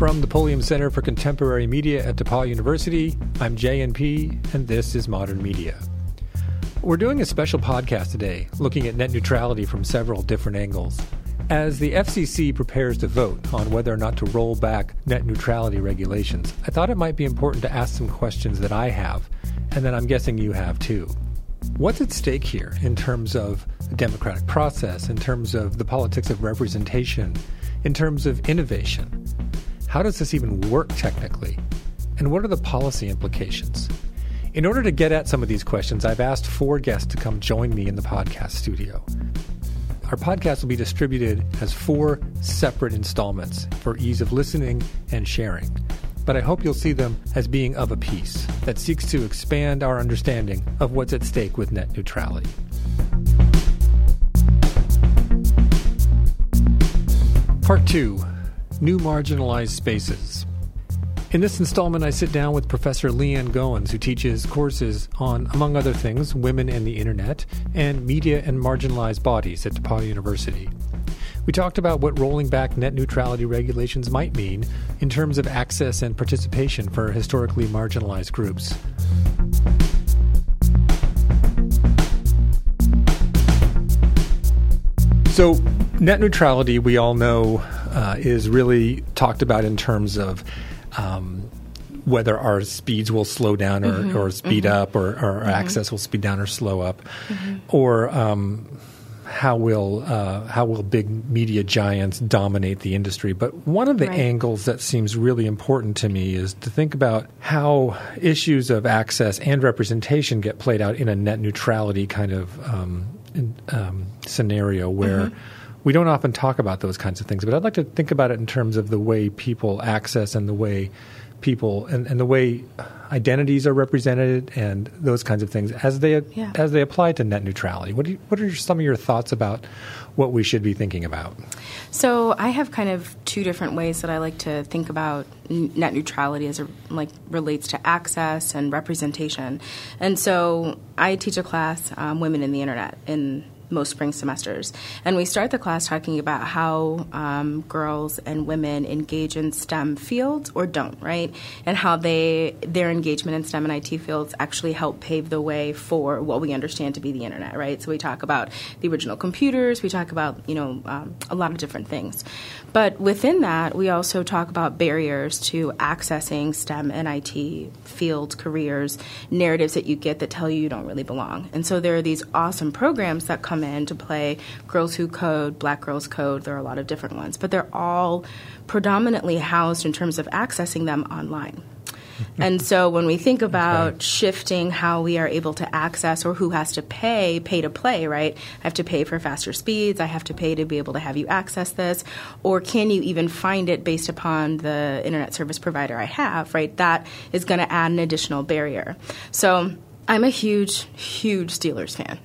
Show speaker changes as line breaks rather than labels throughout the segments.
From the Pulliam Center for Contemporary Media at DePauw University, I'm JNP, and this is Modern Media. We're doing a special podcast today, looking at net neutrality from several different angles. As the FCC prepares to vote on whether or not to roll back net neutrality regulations, I thought it might be important to ask some questions that I have, and that I'm guessing you have too. What's at stake here in terms of the democratic process, in terms of the politics of representation, in terms of innovation? How does this even work technically? And what are the policy implications? In order to get at some of these questions, I've asked four guests to come join me in the podcast studio. Our podcast will be distributed as four separate installments for ease of listening and sharing. But I hope you'll see them as being of a piece that seeks to expand our understanding of what's at stake with net neutrality. Part 2 New Marginalized Spaces. In this installment, I sit down with Professor Leanne Goins, who teaches courses on, among other things, women and the internet and media and marginalized bodies at DePauw University. We talked about what rolling back net neutrality regulations might mean in terms of access and participation for historically marginalized groups. So, net neutrality, we all know, uh, is really talked about in terms of um, whether our speeds will slow down or, mm-hmm. or speed mm-hmm. up, or, or mm-hmm. access will speed down or slow up, mm-hmm. or um, how will uh, how will big media giants dominate the industry? But one of the right. angles that seems really important to me is to think about how issues of access and representation get played out in a net neutrality kind of um, in, um, scenario where mm-hmm. We don't often talk about those kinds of things. But I'd like to think about it in terms of the way people access and the way people and, and the way identities are represented and those kinds of things as they yeah. as they apply to net neutrality. What do you, what are some of your thoughts about what we should be thinking about?
So I have kind of two different ways that I like to think about net neutrality as it like relates to access and representation. And so I teach a class, um, Women in the Internet, in most spring semesters. And we start the class talking about how um, girls and women engage in STEM fields or don't, right? And how they their engagement in STEM and IT fields actually help pave the way for what we understand to be the internet, right? So we talk about the original computers, we talk about you know um, a lot of different things. But within that, we also talk about barriers to accessing STEM and IT fields, careers, narratives that you get that tell you you don't really belong. And so there are these awesome programs that come in to play Girls Who Code, Black Girls Code. There are a lot of different ones, but they're all predominantly housed in terms of accessing them online. and so when we think about right. shifting how we are able to access or who has to pay, pay to play, right? I have to pay for faster speeds, I have to pay to be able to have you access this, or can you even find it based upon the internet service provider I have, right? That is going to add an additional barrier. So I'm a huge, huge Steelers fan.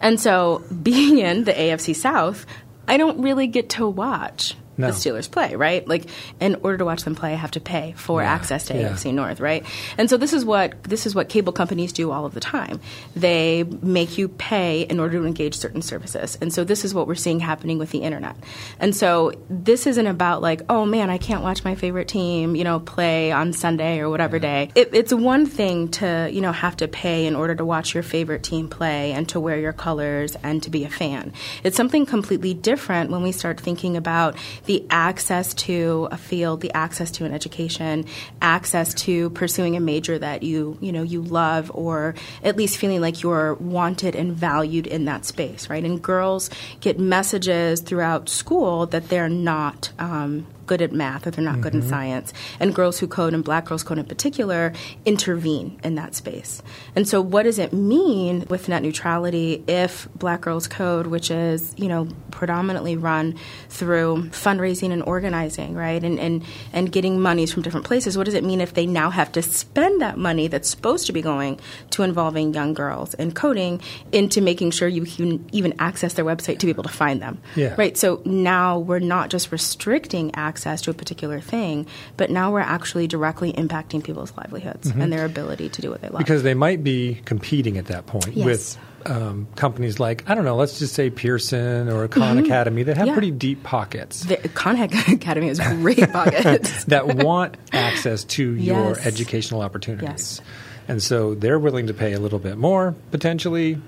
And so being in the AFC South, I don't really get to watch no. the Steelers play, right? Like in order to watch them play, I have to pay for yeah. access to yeah. AFC North, right? And so this is what this is what cable companies do all of the time. They make you pay in order to engage certain services. And so this is what we're seeing happening with the internet. And so this isn't about like, oh man, I can't watch my favorite team, you know, play on Sunday or whatever yeah. day. It, it's one thing to, you know, have to pay in order to watch your favorite team play and to wear your colors and to be a fan. It's something completely different when we start thinking about the access to a field, the access to an education, access to pursuing a major that you you know you love, or at least feeling like you're wanted and valued in that space, right? And girls get messages throughout school that they're not. Um, good at math or they're not mm-hmm. good in mm-hmm. science. And girls who code and black girls code in particular intervene in that space. And so what does it mean with net neutrality if black girls code, which is, you know, predominantly run through fundraising and organizing, right? And and, and getting monies from different places, what does it mean if they now have to spend that money that's supposed to be going to involving young girls in coding into making sure you can even access their website to be able to find them.
Yeah.
Right. So now we're not just restricting access access to a particular thing, but now we're actually directly impacting people's livelihoods mm-hmm. and their ability to do what they love.
Because they might be competing at that point
yes.
with um, companies like I don't know, let's just say Pearson or Khan
Mm-hmm.
Academy that have
Yeah.
pretty deep pockets
The Khan Academy has great pockets.
that want access to your educational opportunities,
Yes.
and so they're willing to pay a little bit more potentially,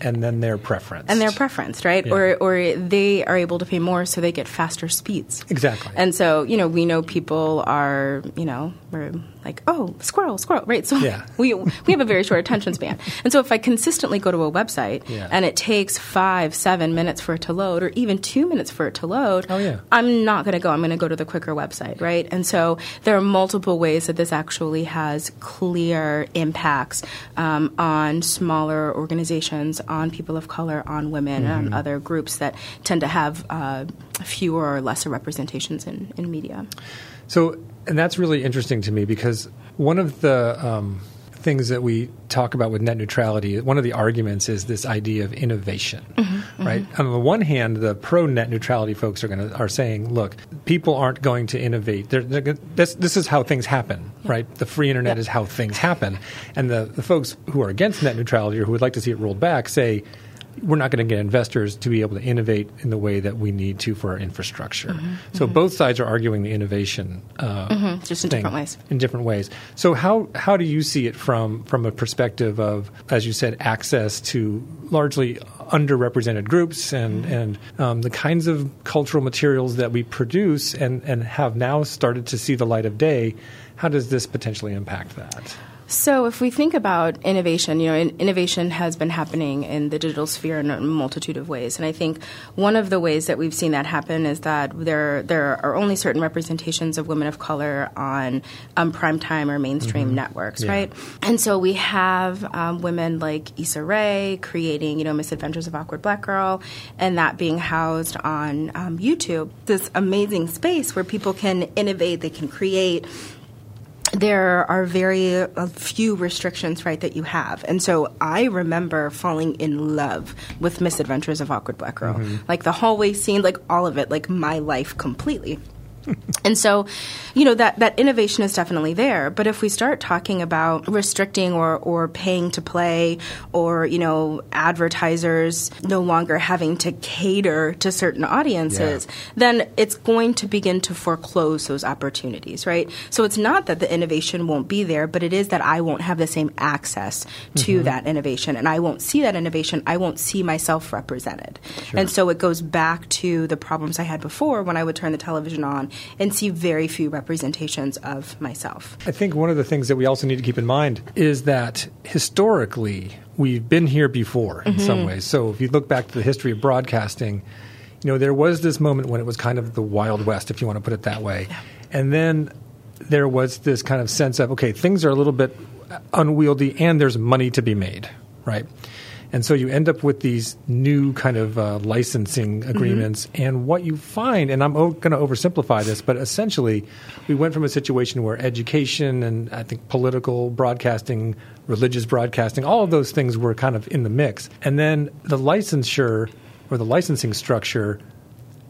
and then their preference
and their preference, right?
Yeah.
Or or they are able to pay more, so they get faster speeds.
exactly.
And so, you know, we know people are, you know, we're like, oh, squirrel, squirrel, right? So
Yeah.
we we have a very short attention span. And so if I consistently go to a website
Yeah.
and it takes five, seven minutes for it to load, or even two minutes for it to load,
Oh, yeah.
I'm not going to go. I'm going to go to the quicker website, right? And so there are multiple ways that this actually has clear impacts um, on smaller organizations, on people of color, on women, and
Mm-hmm.
on other groups that tend to have uh, fewer or lesser representations in, in media.
So, and that's really interesting to me because one of the um, things that we talk about with net neutrality, one of the arguments is this idea of innovation, mm-hmm, mm-hmm. right? On the one hand, the pro net neutrality folks are going to are saying, look, people aren't going to innovate. They're, they're, gonna- this this is how things happen, right? The free internet
Yeah.
is how things happen, and the the folks who are against net neutrality or who would like to see it rolled back say we're not going to get investors to be able to innovate in the way that we need to for our infrastructure. So both sides are arguing the innovation, uh,
Just in
thing
different ways.
In different ways. So how how do you see it from from a perspective of, as you said, access to largely underrepresented groups and and um, the kinds of cultural materials that we produce and and have now started to see the light of day? How does this potentially impact that?
So, if we think about innovation, you know, innovation has been happening in the digital sphere in a multitude of ways, and I think one of the ways that we've seen that happen is that there there are only certain representations of women of color on um, primetime or mainstream networks,
Yeah.
right? And so we have um, women like Issa Rae creating, you know, Misadventures of Awkward Black Girl, and that being housed on um, YouTube. This amazing space where people can innovate, they can create there are very uh, few restrictions, right, that you have. And so I remember falling in love with Misadventures of Awkward Black Girl. Like the hallway scene, like all of it, like my life completely. and so, you know, that, that innovation is definitely there. But if we start talking about restricting or, or paying to play or, you know, advertisers no longer having to cater to certain audiences,
Yeah.
then it's going to begin to foreclose those opportunities, right? So it's not that the innovation won't be there, but it is that I won't have the same access to mm-hmm. that innovation and I won't see that innovation. I won't see myself represented. And so it goes back to the problems I had before when I would turn the television on and see very few representations of myself.
I think one of the things that we also need to keep in mind is that historically we've been here before in some mm-hmm. ways. So if you look back to the history of broadcasting, you know, there was this moment when it was kind of the Wild West, if you want to put it that way. And then there was this kind of sense of, okay, things are a little bit unwieldy and there's money to be made, right? And so you end up with these new kind of uh, licensing agreements. And what you find, and I'm o- going to oversimplify this, but essentially, we went from a situation where education and I think political broadcasting, religious broadcasting, all of those things were kind of in the mix. And then the licensure or the licensing structure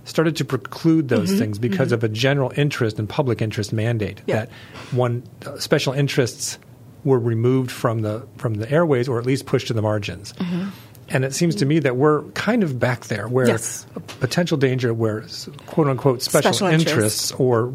started to preclude those things because of a general interest and public interest mandate
Yeah.
that one uh, special interests were removed from the from the airways or at least pushed to the margins. Mm-hmm. And it seems to me that we're kind of back there where
Yes.
a potential danger where quote unquote special,
Special
interests.
interests.
or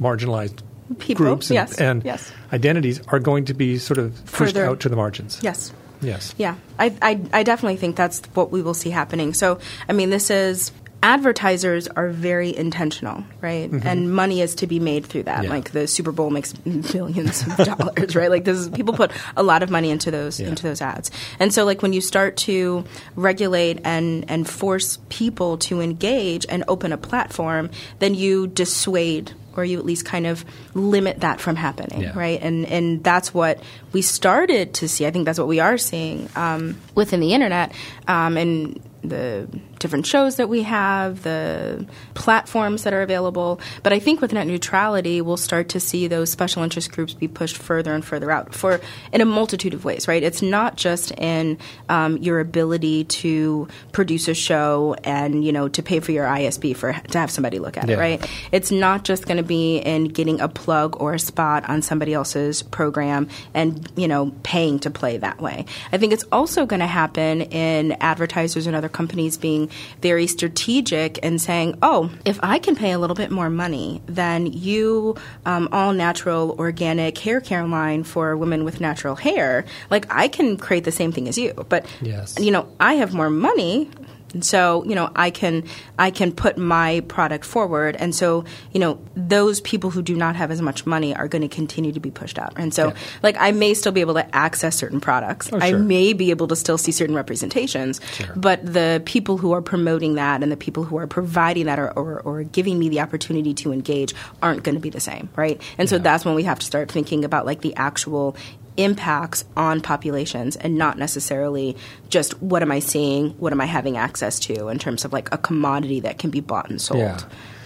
marginalized
People,
groups and,
yes,
and
yes.
identities are going to be sort of pushed
Further-
out to the margins.
Yes.
Yes.
Yeah, I, I, I definitely think that's what we will see happening. So, I mean, this is advertisers are very intentional, right? And money is to be made through that.
Mm-hmm. Yeah.
Like the Super Bowl makes billions of dollars, right? Like this is, people put a lot of money into those
Yeah.
into those ads. And so, like when you start to regulate and and force people to engage and open a platform, then you dissuade. Or you at least kind of limit that from happening,
Yeah.
right? and and that's what we started to see. I think that's what we are seeing um, within the internet um, and the different shows that we have, the platforms that are available. But I think with net neutrality, we'll start to see those special interest groups be pushed further and further out for in a multitude of ways, right? It's not just in um, your ability to produce a show and you know to pay for your ISP for to have somebody look at
Yeah.
it, right? It's not just going to be in getting a plug or a spot on somebody else's program and you know paying to play that way. I think it's also going to happen in advertisers and other companies being very strategic and saying, "Oh, if I can pay a little bit more money than you, um, all natural organic hair care line for women with natural hair, like I can create the same thing as you, but
Yes.
you know I have more money." And so, you know, I can I can put my product forward, and so, you know, those people who do not have as much money are going to continue to be pushed out. And so,
Yeah.
like, I may still be able to access certain products.
Oh, sure.
I may be able to still see certain representations,
Sure.
but the people who are promoting that and the people who are providing that or, or, or giving me the opportunity to engage aren't going to be the same, right? And so that's when we have to start thinking about like the actual impacts on populations and not necessarily just what am I seeing, what am I having access to in terms of like a commodity that can be bought and sold.
Yeah.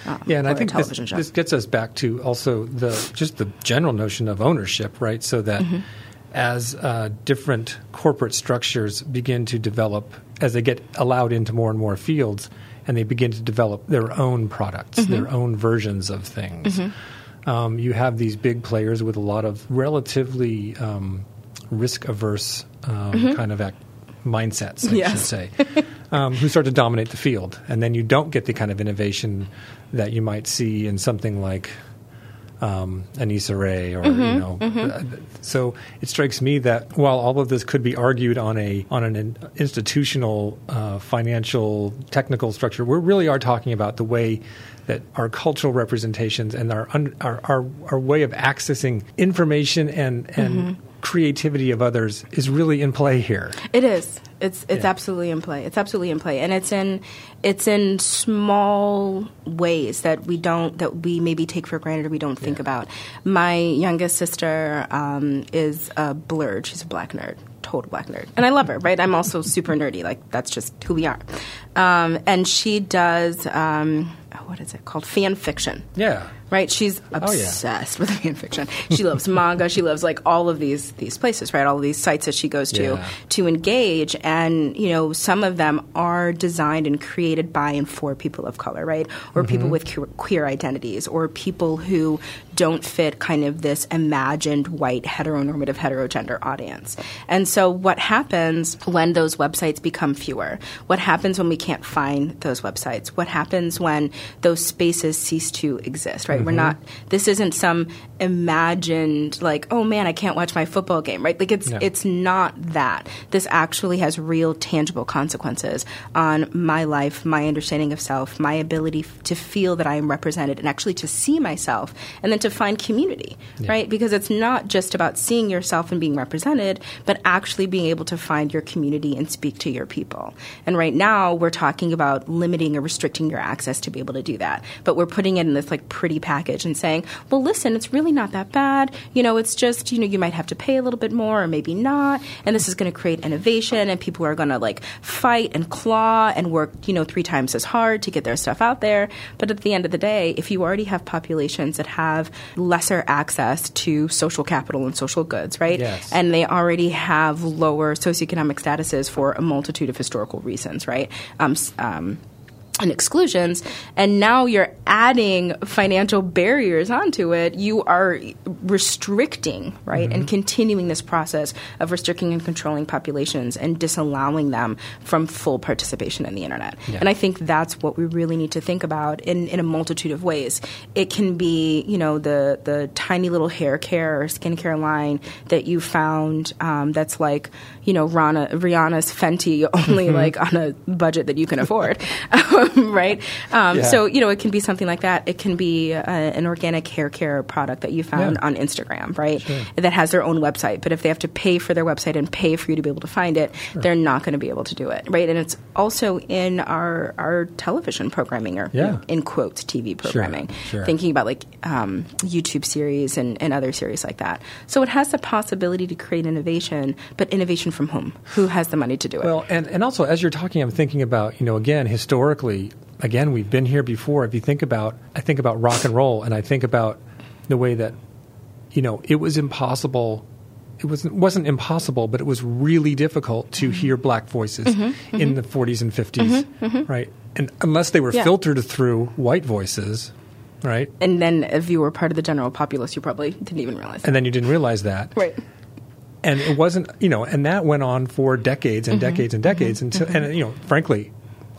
um,
yeah, and I think this, this gets us back to also the just the general notion of ownership, right? So that
Mm-hmm.
as uh, different corporate structures begin to develop, as they get allowed into more and more fields, and they begin to develop their own products,
Mm-hmm.
their own versions of things, um, you have these big players with a lot of relatively um, risk averse um, kind of ac mindsets, I
Mm-hmm. Yes.
should say, um, who start to dominate the field. And then you don't get the kind of innovation that you might see in something like um, an Issa Rae or
Mm-hmm,
you know. uh, So it strikes me that while all of this could be argued on a on an in- institutional, uh, financial, technical structure, we really are talking about the way that our cultural representations and our un- our, our, our way of accessing information and and
Mm-hmm.
Creativity of others is really in play here.
It is. It's it's
Yeah.
absolutely in play. It's absolutely in play, and it's in it's in small ways that we don't that we maybe take for granted or we don't think
Yeah.
about. My youngest sister um, is a blerd. She's a black nerd, total black nerd, and I love her. Right? I'm also super nerdy. Like that's just who we are. Um, and she does um, what is it called? Fan fiction
Yeah.
Right? She's
Oh, yeah.
obsessed with fan fiction. She loves manga. She loves like all of these these places, right? All of these sites that she goes to
Yeah.
to engage, and you know, some of them are designed and created by and for people of color, right? Or people
Mm-hmm.
with queer, queer identities, or people who don't fit kind of this imagined white heteronormative heterogender audience. And so, what happens when those websites become fewer? What happens when we can't find those websites? What happens when those spaces cease to exist? Right? We're not. Mm-hmm. This isn't some imagined like, oh man, I can't watch my football game. Right? Like it's
Yeah.
it's not that. This actually has real tangible consequences on my life, my understanding of self, my ability f- to feel that I am represented, and actually to see myself, and then to find community. Right? Because it's not just about seeing yourself and being represented, but actually being able to find your community and speak to your people. And right now, we're talking about limiting or restricting your access to be able to do that. But we're putting it in this like pretty package and saying, well, listen, it's really not that bad. You know, it's just, you know, you might have to pay a little bit more or maybe not. And this is going to create innovation and people are going to like fight and claw and work, you know, three times as hard to get their stuff out there. But at the end of the day, if you already have populations that have lesser access to social capital and social goods, right?
Yes.
And they already have lower socioeconomic statuses for a multitude of historical reasons, right? Um, um, and exclusions, and now you're adding financial barriers onto it, you are restricting, right,
Mm-hmm.
and continuing this process of restricting and controlling populations and disallowing them from full participation in the internet.
Yeah.
And I think that's what we really need to think about in, in a multitude of ways. It can be, you know, the the tiny little hair care or skincare line that you found um, that's like, you know, Rana, Rihanna's Fenty only
Mm-hmm.
like on a budget that you can afford. Right? Um,
Yeah.
So you know, it can be something like that. It can be uh, an organic hair care product that you found
Yeah.
on Instagram, right? That has their own website. But if they have to pay for their website and pay for you to be able to find it, they're not going to be able to do it, right? And it's also in our our television programming or
Yeah.
in quotes TV programming.
sure.
Thinking about like um, YouTube series and, and other series like that. So it has the possibility to create innovation, but innovation from whom? Who has the money to do it?
Well, and, and also as you're talking, I'm thinking about, you know, again, historically, again, we've been here before. If you think about, I think about rock and roll, and I think about the way that, you know, it was impossible. It wasn't, wasn't impossible, but it was really difficult to mm-hmm. hear black voices mm-hmm. Mm-hmm. in the 40s and 50s, right? And unless they were
Yeah.
filtered through white voices, right?
and then if you were part of the general populace, you probably didn't even realize. That.
And then you didn't realize that.
right.
and it wasn't you know and that went on for decades and
Mm-hmm.
decades and decades until and you know frankly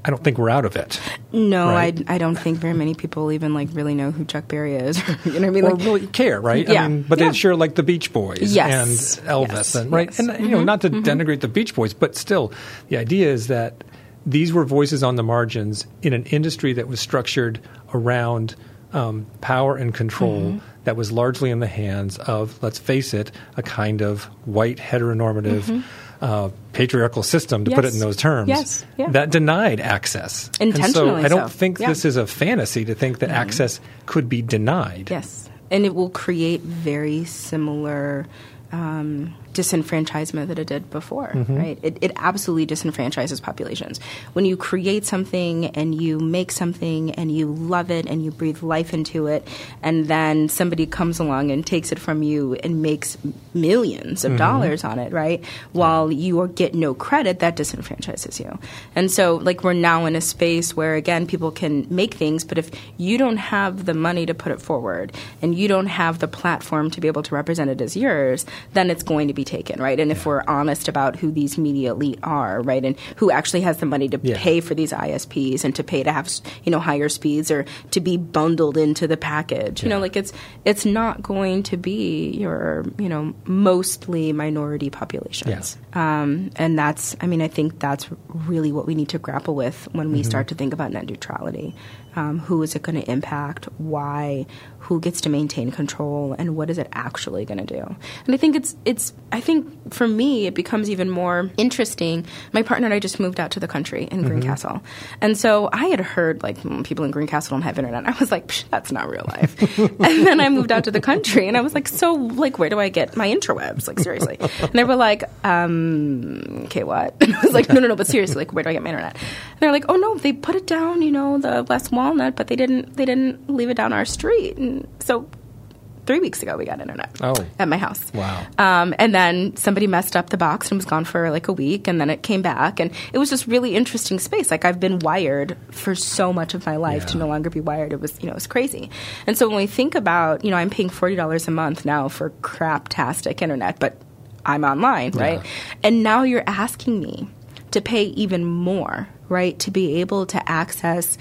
i don't think we're out of it
No,
Right.
I, I don't think very many people even like really know who Chuck Berry is. you know what I mean?
or
Like,
really care right
Yeah.
i mean but
Yeah.
they sure like the beach boys
Yes.
and elvis
Yes.
and right
Yes. Mm-hmm.
and you know not to denigrate the beach boys but still the idea is that these were voices on the margins in an industry that was structured around um, power and control
Mm-hmm.
That was largely in the hands of, let's face it, a kind of white heteronormative uh, patriarchal system, to put it
Mm-hmm.
In those terms,
Yes. Yeah.
that denied access. and so I don't
so.
think
Yeah.
this is a fantasy to think that access could be denied.
yes, and it will create very similar um, disenfranchisement that it did before.
Mm-hmm.
Right? It, it absolutely disenfranchises populations. When you create something and you make something and you love it and you breathe life into it, and then somebody comes along and takes it from you and makes millions
Mm-hmm.
of dollars on it, right? While you get no credit, that disenfranchises you. And so, like, we're now in a space where, again, people can make things, but if you don't have the money to put it forward and you don't have the platform to be able to represent it as yours, then it's going to be taken, right? And if we're honest about who these media elite are, right, and who actually has the money to
Yeah.
pay for these ISPs and to pay to have, you know, higher speeds or to be bundled into the package, you know, like it's it's not going to be your, you know, mostly minority populations. Um, and that's, I mean, I think that's really what we need to grapple with when we start to think about net neutrality. Um, who is it going to impact? Why? Who gets to maintain control? And what is it actually going to do? And I think it's it's. I think for me, it becomes even more interesting. My partner and I just moved out to the country in Greencastle, and so I had heard like mm, people in Greencastle don't have internet. I was like, Psh, that's not real life. and then I moved out to the country, and I was like, so like, where do I get my interwebs? Like seriously. And they were like, um, okay, what? And I was like, no, no, no, but seriously, like, where do I get my internet? And they're like, oh no, they put it down, you know, the West Walnut, but they didn't, they didn't leave it down our street. And so, three weeks ago, we got internet
Oh.
at my house.
Wow.
Um, and then somebody messed up the box and was gone for like a week, and then it came back, and it was just really interesting space. Like I've been wired for so much of my life to no longer be wired. It was, you know, it was crazy. And so when we think about, you know, I'm paying forty dollars a month now for craptastic internet, but I'm online, right?
Yeah.
And now you're asking me to pay even more, right, to be able to access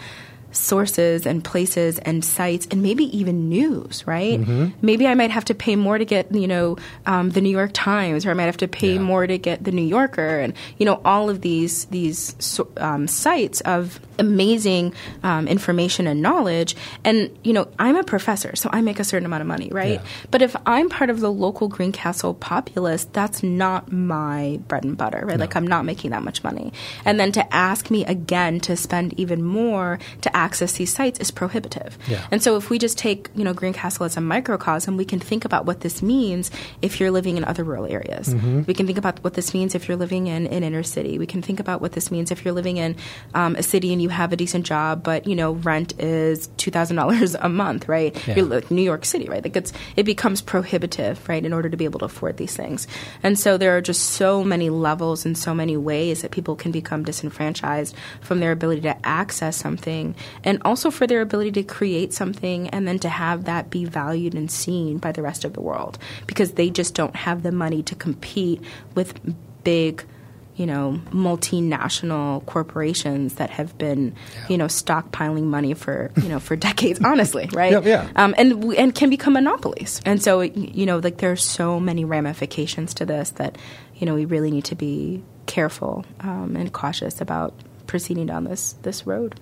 sources and places and sites and maybe even news, right? Maybe I might have to pay more to get, you know, um, the New York Times, or I might have to pay
Yeah.
more to get the New Yorker, and you know, all of these these um, sites of amazing um, information and knowledge. And you know, I'm a professor, so I make a certain amount of money, right?
Yeah.
But if I'm part of the local Greencastle populace, that's not my bread and butter, right? Like I'm not making that much money. And then to ask me again to spend even more to access these sites is prohibitive.
Yeah.
And so if we just take, you know, Greencastle as a microcosm, we can think about what this means if you're living in other rural areas.
Mm-hmm.
We can think about what this means if you're living in an inner city. We can think about what this means if you're living in um, a city and you have a decent job, but you know rent is two thousand dollars a month, right?
Yeah.
You're like New York City, right? Like it's it becomes prohibitive, right, in order to be able to afford these things. And so there are just so many levels and so many ways that people can become disenfranchised from their ability to access something and also for their ability to create something and then to have that be valued and seen by the rest of the world. Because they just don't have the money to compete with big you know multinational corporations that have been you know stockpiling money for you know for decades honestly right?
Yeah, yeah.
um, and and can become monopolies. And so you know like there are so many ramifications to this that you know we really need to be careful um, and cautious about proceeding down this this road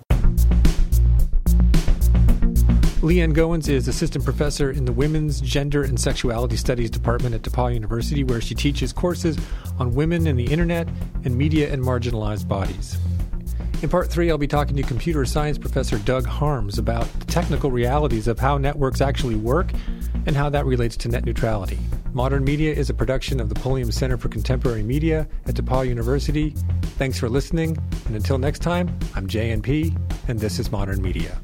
Leanne Goins is assistant professor in the Women's Gender and Sexuality Studies Department at DePauw University, where she teaches courses on women and the internet and media and marginalized bodies. In part three, I'll be talking to computer science professor Doug Harms about the technical realities of how networks actually work and how that relates to net neutrality. Modern Media is a production of the Pulliam Center for Contemporary Media at DePauw University. Thanks for listening, and until next time, I'm JNP, and this is Modern Media.